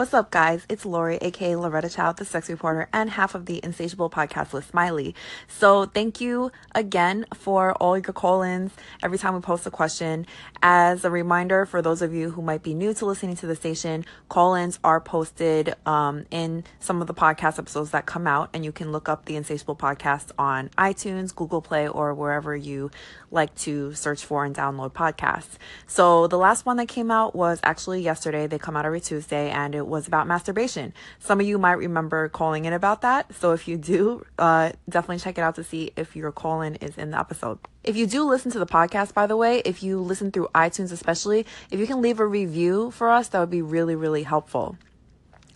What's up, guys? It's Lori, aka Loretta Chow, the sex reporter, and half of the Insatiable podcast with Smiley. So, thank you again for all your call ins every time we post a question. As a reminder, for those of you who might be new to listening to the station, call ins are posted um, in some of the podcast episodes that come out, and you can look up the Insatiable podcast on iTunes, Google Play, or wherever you like to search for and download podcasts. So, the last one that came out was actually yesterday. They come out every Tuesday, and it was about masturbation. Some of you might remember calling in about that. So if you do, uh, definitely check it out to see if your call in is in the episode. If you do listen to the podcast, by the way, if you listen through iTunes especially, if you can leave a review for us, that would be really, really helpful.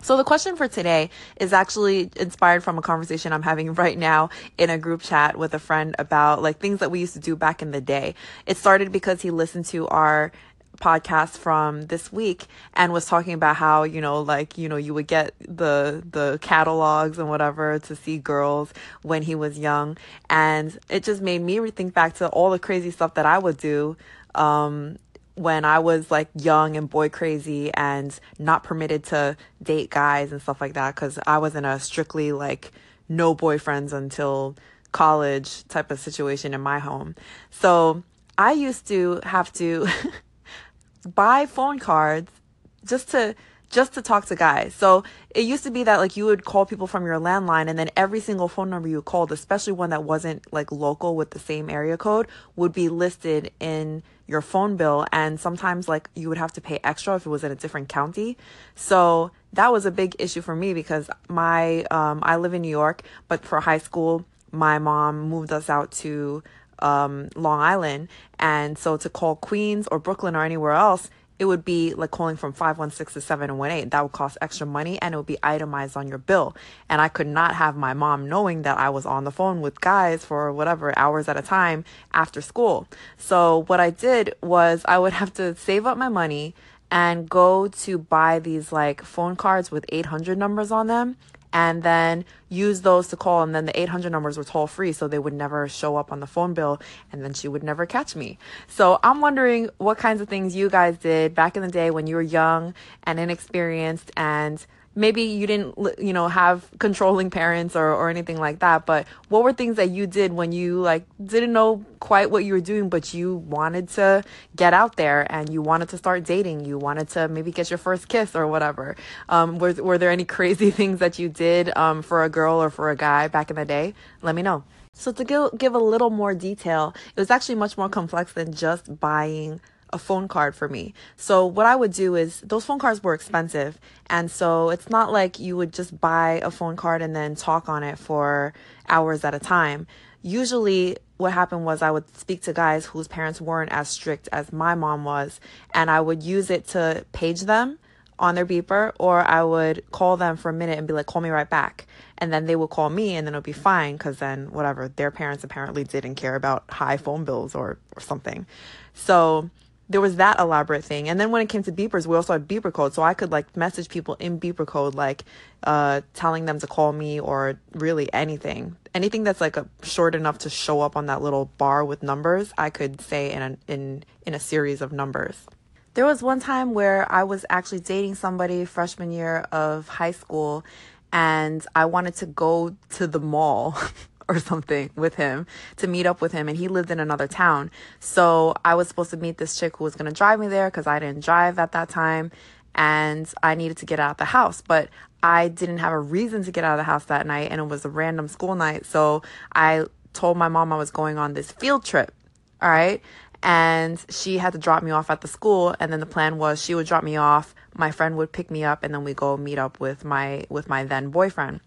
So the question for today is actually inspired from a conversation I'm having right now in a group chat with a friend about like things that we used to do back in the day. It started because he listened to our podcast from this week and was talking about how you know like you know you would get the the catalogs and whatever to see girls when he was young and it just made me think back to all the crazy stuff that I would do um when I was like young and boy crazy and not permitted to date guys and stuff like that cuz I was in a strictly like no boyfriends until college type of situation in my home. So I used to have to buy phone cards just to just to talk to guys. So it used to be that like you would call people from your landline and then every single phone number you called, especially one that wasn't like local with the same area code, would be listed in your phone bill and sometimes like you would have to pay extra if it was in a different county. So that was a big issue for me because my um I live in New York, but for high school my mom moved us out to um, Long Island. And so to call Queens or Brooklyn or anywhere else, it would be like calling from 516 to 718. That would cost extra money and it would be itemized on your bill. And I could not have my mom knowing that I was on the phone with guys for whatever hours at a time after school. So what I did was I would have to save up my money and go to buy these like phone cards with 800 numbers on them and then use those to call. And then the 800 numbers were toll free, so they would never show up on the phone bill, and then she would never catch me. So I'm wondering what kinds of things you guys did back in the day when you were young and inexperienced and maybe you didn't you know have controlling parents or, or anything like that but what were things that you did when you like didn't know quite what you were doing but you wanted to get out there and you wanted to start dating you wanted to maybe get your first kiss or whatever? Um, were, were there any crazy things that you did um, for a girl or for a guy back in the day? Let me know. So to give, give a little more detail it was actually much more complex than just buying a phone card for me. So what I would do is those phone cards were expensive. And so it's not like you would just buy a phone card and then talk on it for hours at a time. Usually what happened was I would speak to guys whose parents weren't as strict as my mom was and I would use it to page them on their beeper or I would call them for a minute and be like, call me right back. And then they would call me and then it'll be fine because then whatever, their parents apparently didn't care about high phone bills or, or something. So there was that elaborate thing. And then when it came to beepers, we also had beeper code. So I could like message people in beeper code, like uh, telling them to call me or really anything. Anything that's like a short enough to show up on that little bar with numbers, I could say in a, in, in a series of numbers. There was one time where I was actually dating somebody freshman year of high school and I wanted to go to the mall. or something with him to meet up with him and he lived in another town. So I was supposed to meet this chick who was going to drive me there cuz I didn't drive at that time and I needed to get out of the house, but I didn't have a reason to get out of the house that night and it was a random school night. So I told my mom I was going on this field trip. All right? And she had to drop me off at the school and then the plan was she would drop me off, my friend would pick me up and then we go meet up with my with my then boyfriend.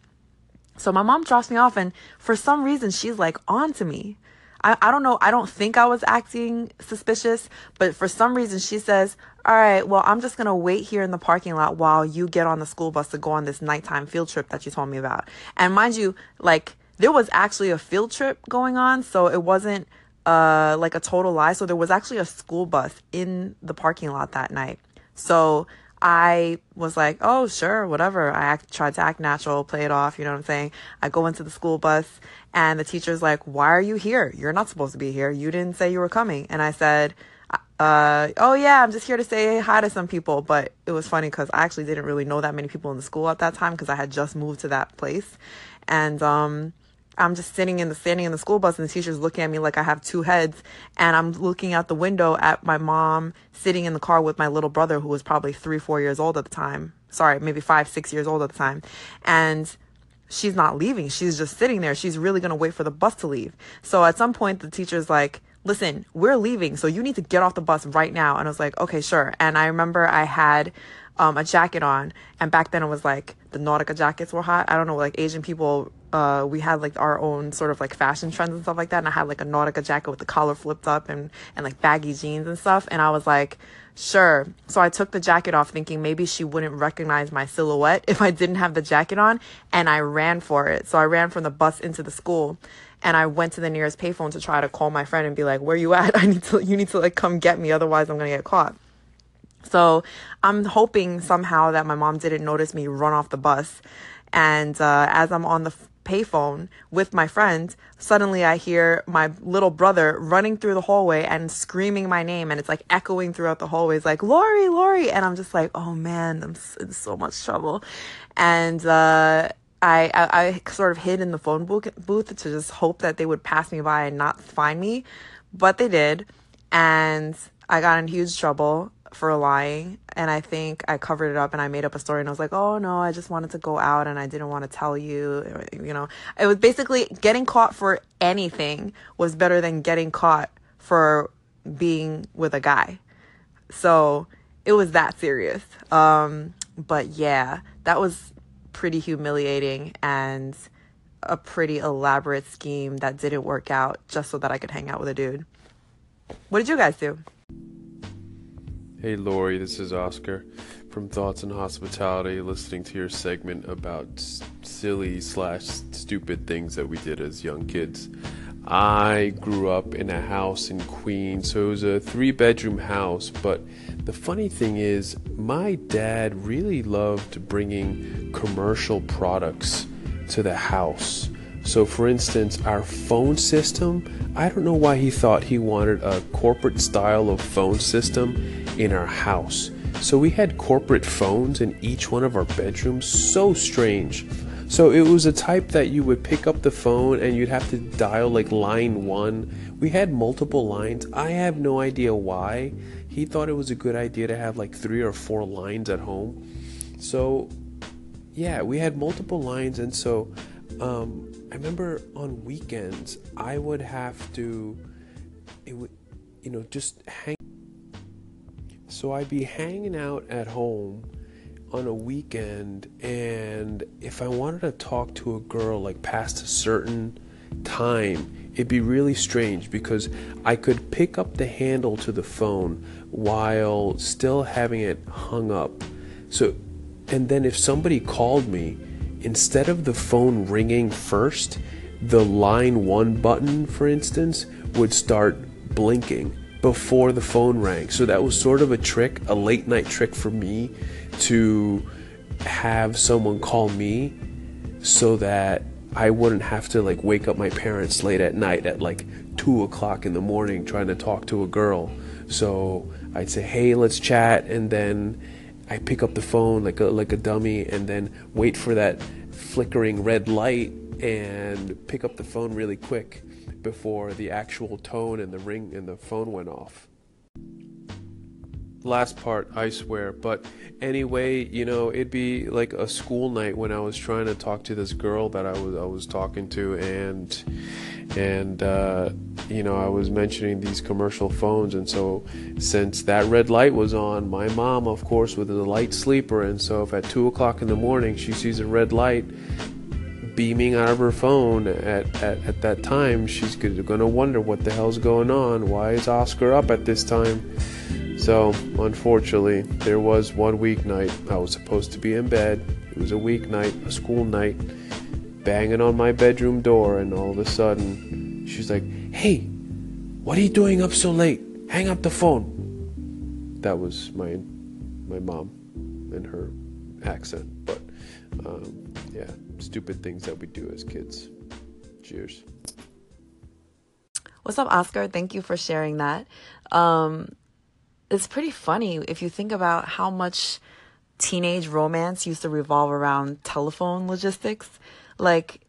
So my mom drops me off, and for some reason, she's like on to me. I, I don't know. I don't think I was acting suspicious, but for some reason, she says, All right, well, I'm just going to wait here in the parking lot while you get on the school bus to go on this nighttime field trip that you told me about. And mind you, like, there was actually a field trip going on, so it wasn't uh, like a total lie. So there was actually a school bus in the parking lot that night. So I was like, oh, sure, whatever. I act, tried to act natural, play it off, you know what I'm saying? I go into the school bus and the teacher's like, why are you here? You're not supposed to be here. You didn't say you were coming. And I said, uh, oh yeah, I'm just here to say hi to some people. But it was funny because I actually didn't really know that many people in the school at that time because I had just moved to that place. And, um, I'm just sitting in the standing in the school bus and the teacher's looking at me like I have two heads and I'm looking out the window at my mom sitting in the car with my little brother who was probably three, four years old at the time. Sorry, maybe five, six years old at the time. And she's not leaving. She's just sitting there. She's really going to wait for the bus to leave. So at some point the teacher's like, listen, we're leaving. So you need to get off the bus right now. And I was like, okay, sure. And I remember I had um, a jacket on and back then it was like the Nautica jackets were hot. I don't know, like Asian people uh, we had like our own sort of like fashion trends and stuff like that. And I had like a Nautica jacket with the collar flipped up and, and like baggy jeans and stuff. And I was like, sure. So I took the jacket off thinking maybe she wouldn't recognize my silhouette if I didn't have the jacket on. And I ran for it. So I ran from the bus into the school and I went to the nearest payphone to try to call my friend and be like, where you at? I need to, you need to like come get me. Otherwise I'm going to get caught. So I'm hoping somehow that my mom didn't notice me run off the bus. And uh, as I'm on the payphone with my friends, suddenly I hear my little brother running through the hallway and screaming my name, and it's like echoing throughout the hallways, like Lori, Lori, and I'm just like, oh man, I'm in so much trouble, and uh, I, I, I sort of hid in the phone booth booth to just hope that they would pass me by and not find me, but they did, and I got in huge trouble for lying and I think I covered it up and I made up a story and I was like, "Oh no, I just wanted to go out and I didn't want to tell you." You know, it was basically getting caught for anything was better than getting caught for being with a guy. So, it was that serious. Um, but yeah, that was pretty humiliating and a pretty elaborate scheme that didn't work out just so that I could hang out with a dude. What did you guys do? Hey Lori, this is Oscar from Thoughts and Hospitality, listening to your segment about silly slash stupid things that we did as young kids. I grew up in a house in Queens, so it was a three bedroom house. But the funny thing is, my dad really loved bringing commercial products to the house. So, for instance, our phone system, I don't know why he thought he wanted a corporate style of phone system in our house. So, we had corporate phones in each one of our bedrooms. So strange. So, it was a type that you would pick up the phone and you'd have to dial like line one. We had multiple lines. I have no idea why. He thought it was a good idea to have like three or four lines at home. So, yeah, we had multiple lines, and so um, I remember on weekends I would have to, it would, you know, just hang. So I'd be hanging out at home on a weekend, and if I wanted to talk to a girl like past a certain time, it'd be really strange because I could pick up the handle to the phone while still having it hung up. So, and then if somebody called me, instead of the phone ringing first, the line one button, for instance, would start blinking before the phone rang. So that was sort of a trick, a late night trick for me to have someone call me so that I wouldn't have to like wake up my parents late at night at like two o'clock in the morning trying to talk to a girl. So I'd say, hey, let's chat, and then I pick up the phone like a like a dummy, and then wait for that flickering red light and pick up the phone really quick before the actual tone and the ring and the phone went off. Last part, I swear. But anyway, you know, it'd be like a school night when I was trying to talk to this girl that I was I was talking to, and and uh, you know I was mentioning these commercial phones, and so since that red light was on, my mom, of course, was a light sleeper, and so if at two o'clock in the morning she sees a red light beaming out of her phone at, at, at that time, she's going to wonder what the hell's going on. Why is Oscar up at this time? So, unfortunately, there was one weeknight. I was supposed to be in bed. It was a weeknight, a school night, banging on my bedroom door, and all of a sudden, she's like, Hey, what are you doing up so late? Hang up the phone. That was my my mom and her accent. But um, yeah, stupid things that we do as kids. Cheers. What's up, Oscar? Thank you for sharing that. Um, it's pretty funny if you think about how much teenage romance used to revolve around telephone logistics. Like,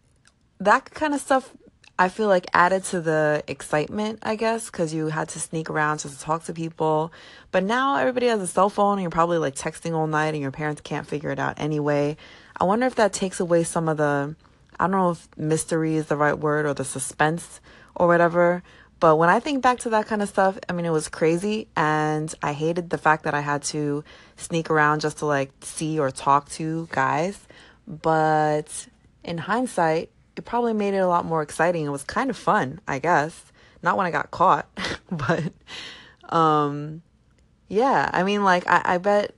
that kind of stuff I feel like added to the excitement, I guess, because you had to sneak around just to talk to people. But now everybody has a cell phone and you're probably like texting all night and your parents can't figure it out anyway. I wonder if that takes away some of the, I don't know if mystery is the right word or the suspense or whatever. But when I think back to that kind of stuff, I mean, it was crazy. And I hated the fact that I had to sneak around just to like see or talk to guys. But in hindsight, it probably made it a lot more exciting. It was kind of fun, I guess. Not when I got caught, but um yeah, I mean like I, I bet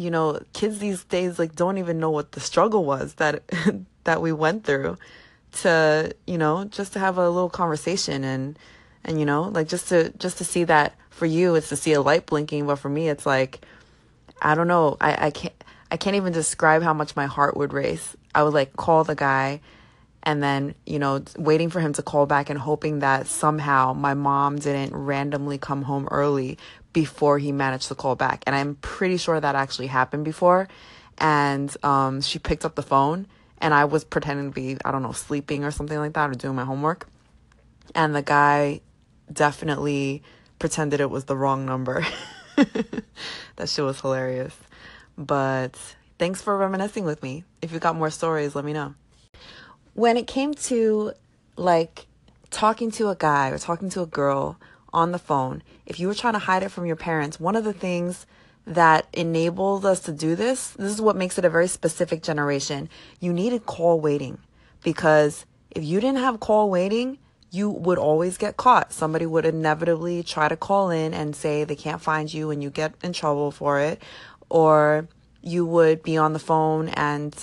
you know, kids these days like don't even know what the struggle was that that we went through to, you know, just to have a little conversation and and you know, like just to just to see that for you it's to see a light blinking, but for me it's like I don't know. I, I can't I can't even describe how much my heart would race. I would like call the guy and then you know waiting for him to call back and hoping that somehow my mom didn't randomly come home early before he managed to call back. And i'm pretty sure that actually happened before. And um, she picked up the phone and i was pretending to be i don't know sleeping or something like that or doing my homework. And the guy definitely pretended it was the wrong number. That shit was hilarious. But thanks for reminiscing with me. If you got more stories let me know. When it came to like talking to a guy or talking to a girl on the phone, if you were trying to hide it from your parents, one of the things that enabled us to do this, this is what makes it a very specific generation. You needed call waiting because if you didn't have call waiting, you would always get caught. Somebody would inevitably try to call in and say they can't find you and you get in trouble for it. Or you would be on the phone and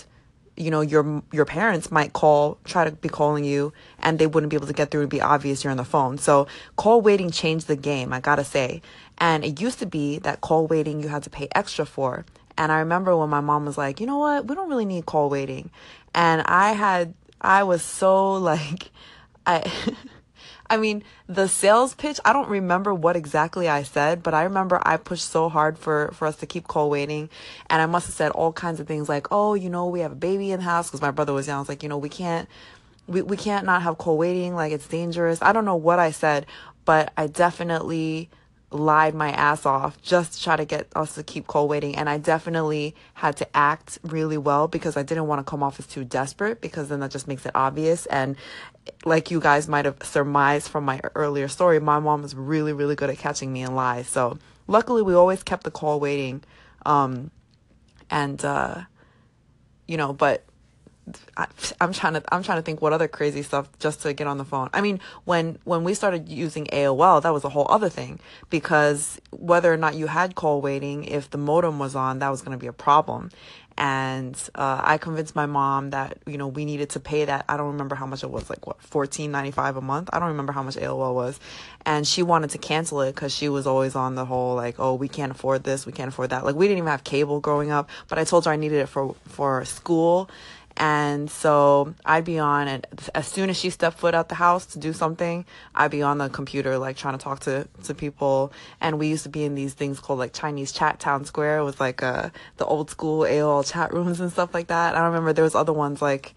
you know your your parents might call try to be calling you and they wouldn't be able to get through and be obvious you're on the phone. So call waiting changed the game i gotta say. And it used to be that call waiting you had to pay extra for. And i remember when my mom was like you know what? We don't really need call waiting. And i had i was so like i I mean, the sales pitch, I don't remember what exactly I said, but I remember I pushed so hard for, for us to keep call waiting. And I must have said all kinds of things like, oh, you know, we have a baby in the house because my brother was young. I was like, you know, we can't, we, we can't not have call waiting. Like it's dangerous. I don't know what I said, but I definitely lied my ass off just to try to get us to keep call waiting. And I definitely had to act really well because I didn't want to come off as too desperate because then that just makes it obvious. And like you guys might have surmised from my earlier story my mom was really really good at catching me in lies. So luckily we always kept the call waiting. Um and uh you know but I, am trying to I'm trying to think what other crazy stuff just to get on the phone. I mean, when when we started using AOL, that was a whole other thing because whether or not you had call waiting, if the modem was on, that was going to be a problem. And uh, I convinced my mom that you know we needed to pay that. I don't remember how much it was, like what fourteen ninety five a month. I don't remember how much AOL was, and she wanted to cancel it because she was always on the whole like, oh, we can't afford this, we can't afford that. Like we didn't even have cable growing up, but I told her I needed it for for school and so I'd be on, and as soon as she stepped foot out the house to do something, I'd be on the computer, like trying to talk to, to people. And we used to be in these things called like Chinese Chat Town Square with like uh, the old school AOL chat rooms and stuff like that. I remember there was other ones like,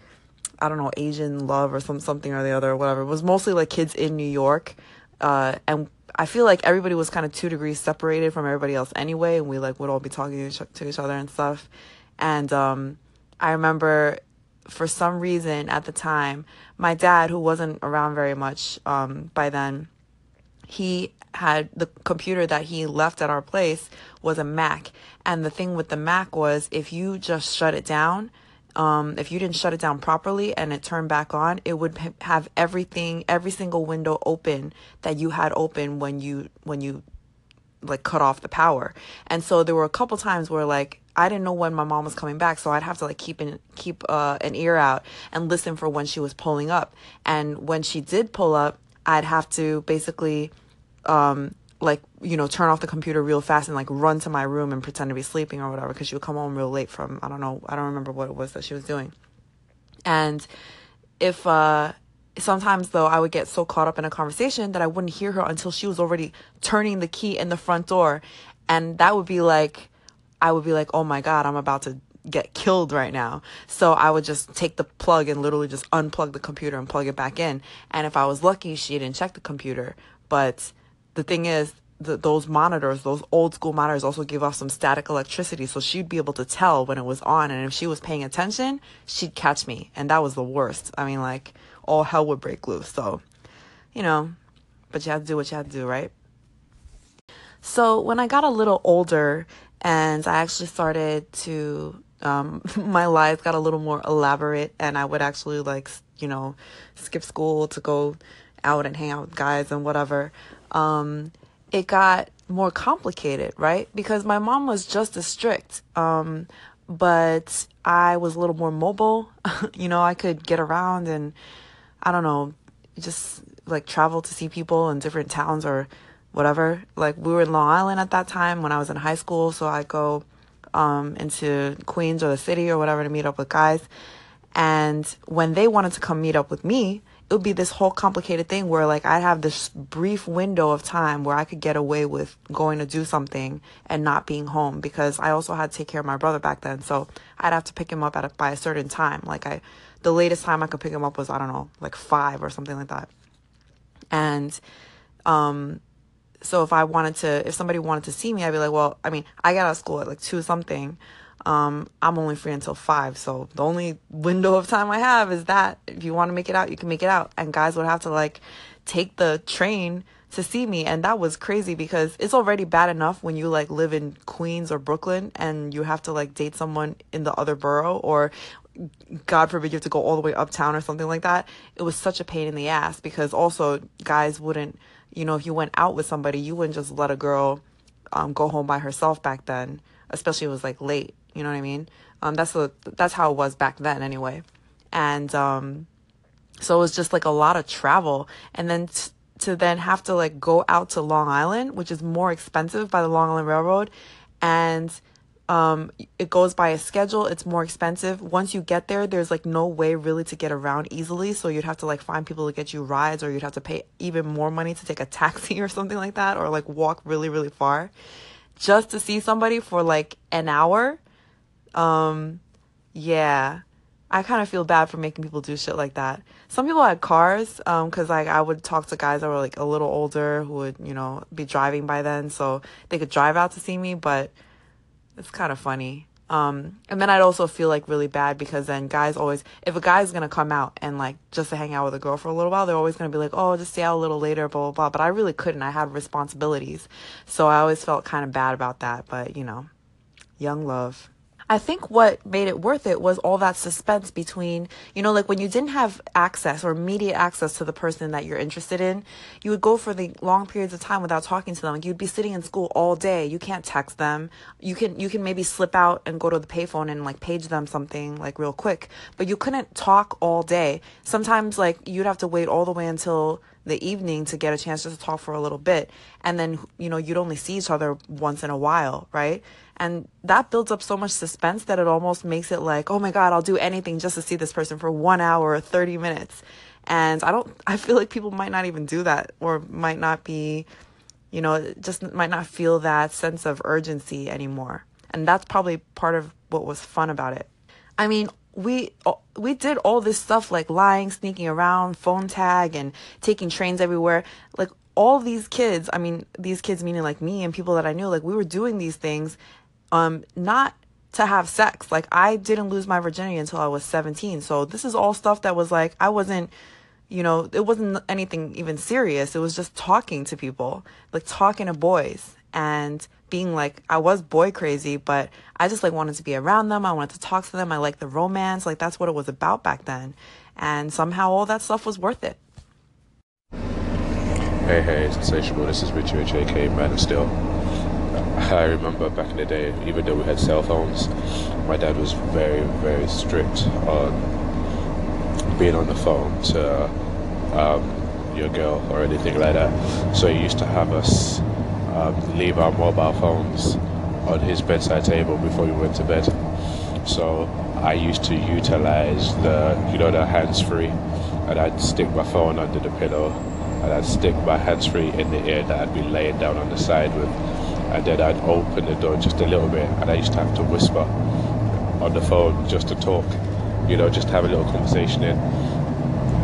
I don't know, Asian Love or some something or the other or whatever. It was mostly like kids in New York. Uh, and I feel like everybody was kind of two degrees separated from everybody else anyway. And we like would all be talking to each other and stuff. And, um, I remember for some reason at the time, my dad, who wasn't around very much um, by then, he had the computer that he left at our place was a Mac. And the thing with the Mac was if you just shut it down, um, if you didn't shut it down properly and it turned back on, it would have everything, every single window open that you had open when you when you like cut off the power. And so there were a couple times where like I didn't know when my mom was coming back, so I'd have to like keep an keep uh, an ear out and listen for when she was pulling up. And when she did pull up, I'd have to basically um, like you know turn off the computer real fast and like run to my room and pretend to be sleeping or whatever because she would come home real late from I don't know I don't remember what it was that she was doing. And if uh sometimes though I would get so caught up in a conversation that I wouldn't hear her until she was already turning the key in the front door and that would be like I would be like, "Oh my god, I'm about to get killed right now." So I would just take the plug and literally just unplug the computer and plug it back in. And if I was lucky, she didn't check the computer. But the thing is, the, those monitors, those old school monitors also give off some static electricity. So she'd be able to tell when it was on. And if she was paying attention, she'd catch me. And that was the worst. I mean, like, all hell would break loose. So, you know, but you had to do what you had to do, right? So when I got a little older and I actually started to, um, my lives got a little more elaborate and I would actually like, you know, skip school to go out and hang out with guys and whatever. Um, it got more complicated, right? Because my mom was just as strict. Um, but I was a little more mobile. you know, I could get around and I don't know, just like travel to see people in different towns or whatever. Like we were in Long Island at that time when I was in high school, so I go um, into Queens or the city or whatever to meet up with guys. And when they wanted to come meet up with me, it would be this whole complicated thing where like I'd have this brief window of time where I could get away with going to do something and not being home because I also had to take care of my brother back then. So I'd have to pick him up at a, by a certain time. Like I, the latest time I could pick him up was I don't know, like five or something like that. And, um, so if I wanted to, if somebody wanted to see me, I'd be like, well, I mean, I got out of school at like two something. Um, I'm only free until five. So the only window of time I have is that if you want to make it out, you can make it out. And guys would have to like take the train to see me. And that was crazy because it's already bad enough when you like live in Queens or Brooklyn and you have to like date someone in the other borough or God forbid you have to go all the way uptown or something like that. It was such a pain in the ass because also guys wouldn't, you know, if you went out with somebody, you wouldn't just let a girl um, go home by herself back then, especially it was like late. You know what I mean? Um, that's the that's how it was back then anyway. And um, so it was just like a lot of travel, and then t- to then have to like go out to Long Island, which is more expensive by the Long Island Railroad, and um, it goes by a schedule. It's more expensive. Once you get there, there's like no way really to get around easily. So you'd have to like find people to get you rides, or you'd have to pay even more money to take a taxi or something like that, or like walk really really far, just to see somebody for like an hour um, yeah. I kind of feel bad for making people do shit like that. Some people had cars, um, cause like I would talk to guys that were like a little older who would, you know, be driving by then, so they could drive out to see me. But it's kind of funny. Um, and then I'd also feel like really bad because then guys always, if a guy's gonna come out and like just to hang out with a girl for a little while, they're always gonna be like, oh, just stay out a little later, blah blah blah. But I really couldn't. I had responsibilities, so I always felt kind of bad about that. But you know, young love. I think what made it worth it was all that suspense between, you know, like when you didn't have access or immediate access to the person that you're interested in, you would go for the long periods of time without talking to them. Like you'd be sitting in school all day. You can't text them. You can you can maybe slip out and go to the payphone and like page them something like real quick, but you couldn't talk all day. Sometimes like you'd have to wait all the way until the evening to get a chance just to talk for a little bit. And then you know you'd only see each other once in a while right? And that builds up so much suspense that it almost makes it like oh my god i'll do anything just to see this person for one hour or 30 minutes. And i don't i feel like people might not even do that or might not be you know just might not feel that sense of urgency anymore. And that's probably part of what was fun about it. I mean we we did all this stuff like lying, sneaking around, phone tag, and taking trains everywhere. Like all these kids, I mean, these kids meaning like me and people that I knew, like we were doing these things, um, not to have sex. Like I didn't lose my virginity until I was 17. So this is all stuff that was like I wasn't you know, it wasn't anything even serious. It was just talking to people, like talking to boys and being like I was boy crazy, but I just like wanted to be around them. I wanted to talk to them. I liked the romance. Like that's what it was about back then. And somehow all that stuff was worth it. Hey, hey, it's Insatiable. This is Richie Rich, Man Still. I remember back in the day, even though we had cell phones, my dad was very, very strict on being on the phone to um, your girl or anything like that. So he used to have us um, leave our mobile phones on his bedside table before we went to bed. So I used to utilize the, you know, the hands-free, and I'd stick my phone under the pillow, and I'd stick my hands-free in the ear that I'd be laying down on the side with, and then I'd open the door just a little bit, and I used to have to whisper on the phone just to talk, you know, just have a little conversation in.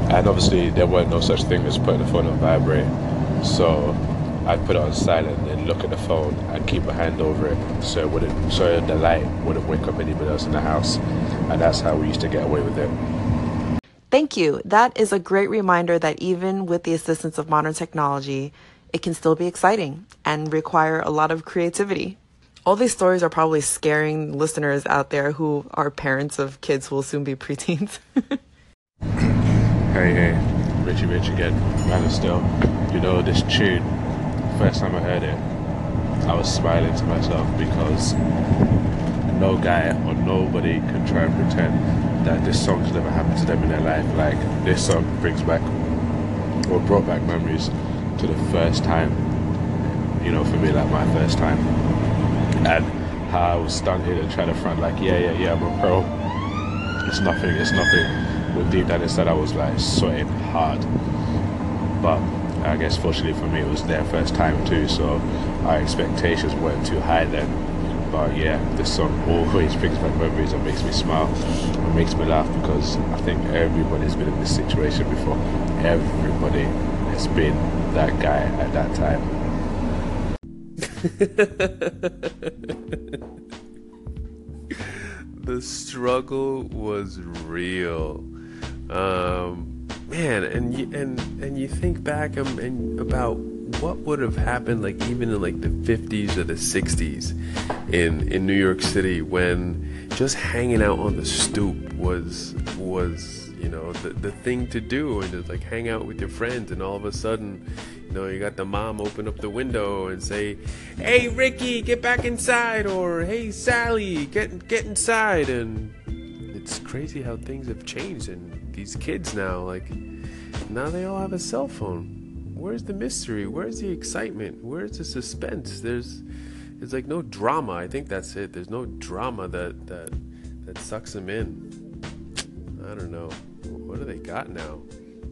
And obviously, there weren't no such thing as putting the phone on vibrate, so I'd put it on silent and look at the phone and keep my hand over it so it wouldn't, so the light wouldn't wake up anybody else in the house. And that's how we used to get away with it. Thank you. That is a great reminder that even with the assistance of modern technology, it can still be exciting and require a lot of creativity. All these stories are probably scaring listeners out there who are parents of kids who will soon be preteens. hey, hey, Richie Rich again, man of still. You know, this tune first time I heard it, I was smiling to myself because no guy or nobody can try and pretend that this song's never happened to them in their life. Like this song brings back or brought back memories to the first time, you know, for me, like my first time, and how I was stunted and trying to front like, yeah, yeah, yeah, I'm a pro. It's nothing, it's nothing. But deep down inside, I was like sweating hard, but I guess fortunately for me it was their first time too, so our expectations weren't too high then. But yeah, this song always brings back memories and makes me smile and makes me laugh because I think everybody's been in this situation before. Everybody has been that guy at that time. the struggle was real. Um, man, and you and and you think back um, and about what would have happened, like even in like the 50s or the 60s, in in New York City, when just hanging out on the stoop was was you know the the thing to do, and just like hang out with your friends, and all of a sudden, you know, you got the mom open up the window and say, "Hey, Ricky, get back inside," or "Hey, Sally, get get inside," and it's crazy how things have changed and these kids now like now they all have a cell phone. Where's the mystery? Where's the excitement? Where's the suspense? There's it's like no drama. I think that's it. There's no drama that that that sucks them in. I don't know. What do they got now?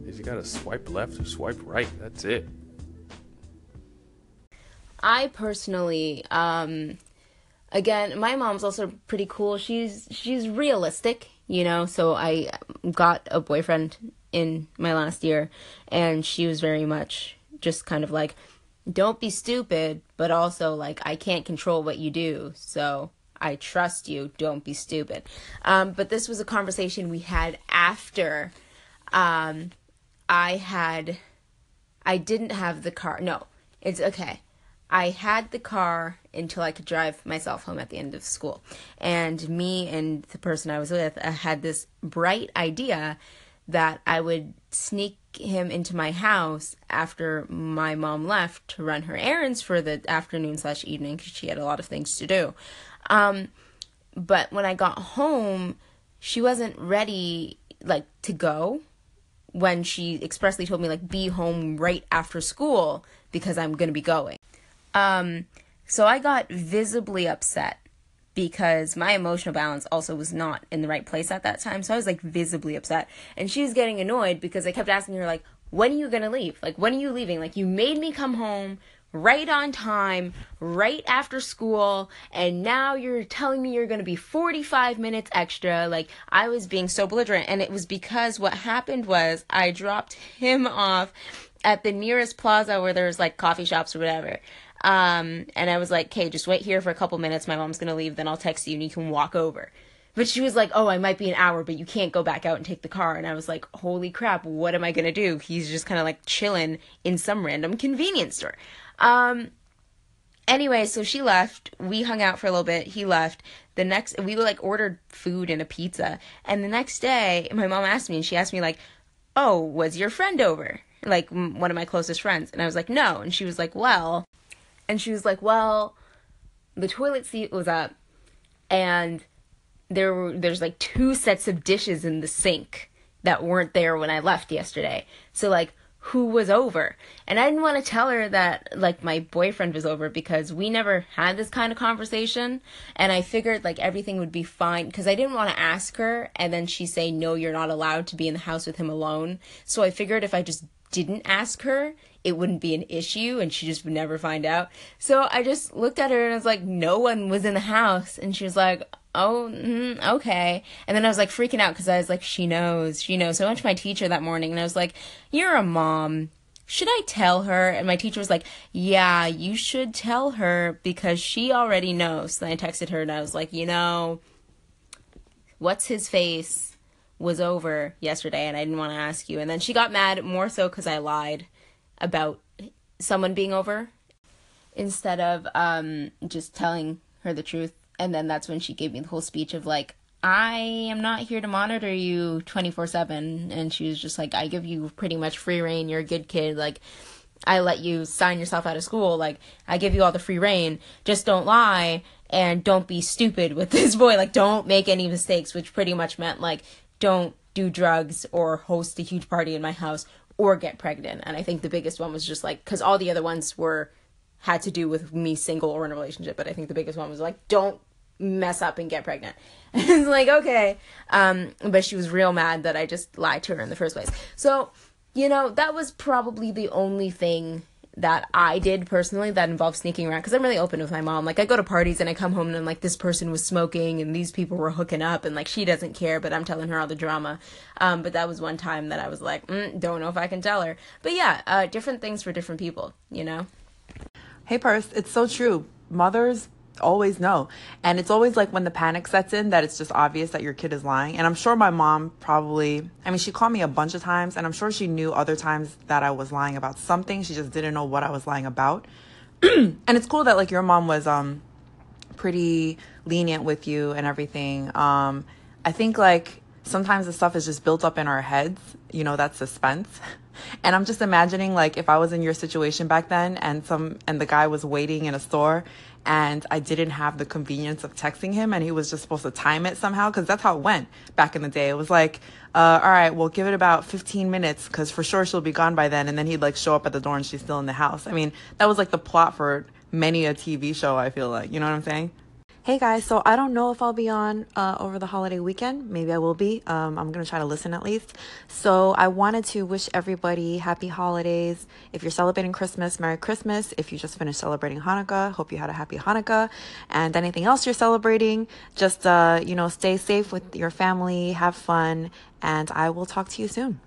If you got to swipe left or swipe right. That's it. I personally um again my mom's also pretty cool. She's she's realistic you know so i got a boyfriend in my last year and she was very much just kind of like don't be stupid but also like i can't control what you do so i trust you. Don't be stupid. Um, but this was a conversation we had after um, i had i didn't have the car no it's okay I had the car until I could drive myself home at the end of school. And me and the person I was with uh, had this bright idea that I would sneak him into my house after my mom left to run her errands for the afternoon slash evening because she had a lot of things to do. Um, but when I got home, she wasn't ready like to go when she expressly told me like be home right after school because I'm going to be going. Um, so I got visibly upset because my emotional balance also was not in the right place at that time. So I was like visibly upset. And she was getting annoyed because I kept asking her, like, when are you gonna leave? Like, when are you leaving? Like, you made me come home right on time, right after school, and now you're telling me you're gonna be 45 minutes extra. Like, I was being so belligerent. And it was because what happened was I dropped him off at the nearest plaza where there's like coffee shops or whatever. Um, and I was like, okay, just wait here for a couple minutes. My mom's going to leave. Then I'll text you and you can walk over. But she was like, oh, I might be an hour, but you can't go back out and take the car. And I was like, holy crap, what am I going to do? He's just kind of like chilling in some random convenience store. Um, anyway, so she left. We hung out for a little bit. He left. The next, we like ordered food and a pizza. And the next day, my mom asked me, and she asked me, like, oh, was your friend over? Like, one of my closest friends. And I was like, no. And she was like, well, and she was like, "Well, the toilet seat was up and there were there's like two sets of dishes in the sink that weren't there when I left yesterday. So like who was over. And I didn't want to tell her that like my boyfriend was over because we never had this kind of conversation and I figured like everything would be fine because I didn't want to ask her and then she say no you're not allowed to be in the house with him alone. So I figured if I just didn't ask her, it wouldn't be an issue and she just would never find out. So I just looked at her and I was like no one was in the house and she was like oh, mm, okay. And then I was like freaking out because I was like, she knows, she knows. So I went to my teacher that morning and I was like, you're a mom. Should I tell her? And my teacher was like, yeah, you should tell her because she already knows. Then I texted her and I was like, you know, what's his face was over yesterday and I didn't want to ask you. And then she got mad more so because I lied about someone being over instead of um, just telling her the truth. And then that's when she gave me the whole speech of like I am not here to monitor you 24/7 and she was just like I give you pretty much free rein. You're a good kid. Like I let you sign yourself out of school. Like I give you all the free rein. Just don't lie and don't be stupid with this boy. Like don't make any mistakes which pretty much meant like don't do drugs or host a huge party in my house or get pregnant and I think the biggest one was just like cuz all the other ones were had to do with me single or in a relationship but I think the biggest one was like don't mess up and get pregnant. it's like, okay. Um, but she was real mad that I just lied to her in the first place. So, you know, that was probably the only thing that I did personally that involved sneaking around because I'm really open with my mom. Like I go to parties and I come home and I'm like, this person was smoking and these people were hooking up and like she doesn't care, but I'm telling her all the drama. Um, but that was one time that I was like, mm, don't know if I can tell her. But yeah, uh, different things for different people, you know. Hey, Purse, it's so true. Mothers always know. And it's always like when the panic sets in that it's just obvious that your kid is lying. And I'm sure my mom probably, I mean, she called me a bunch of times and I'm sure she knew other times that I was lying about something. She just didn't know what I was lying about. and it's cool that like your mom was um pretty lenient with you and everything. Um I think like sometimes the stuff is just built up in our heads, you know, that suspense. And I'm just imagining like if I was in your situation back then and some and the guy was waiting in a store and I didn't have the convenience of texting him and he was just supposed to time it somehow because that's how it went back in the day. It was like, uh, all right, we'll give it about 15 minutes because for sure she'll be gone by then. And then he'd like show up at the door and she's still in the house. I mean, that was like the plot for many a TV show, I feel like. You know what I'm saying? Hey guys, so I don't know if I'll be on uh, over the holiday weekend. Maybe I will be. Um, I'm going to try to listen at least. So I wanted to wish everybody happy holidays. If you're celebrating Christmas, Merry Christmas. If you just finished celebrating Hanukkah, hope you had a happy Hanukkah. And anything else you're celebrating, just, uh, you know, stay safe with your family, have fun, and I will talk to you soon.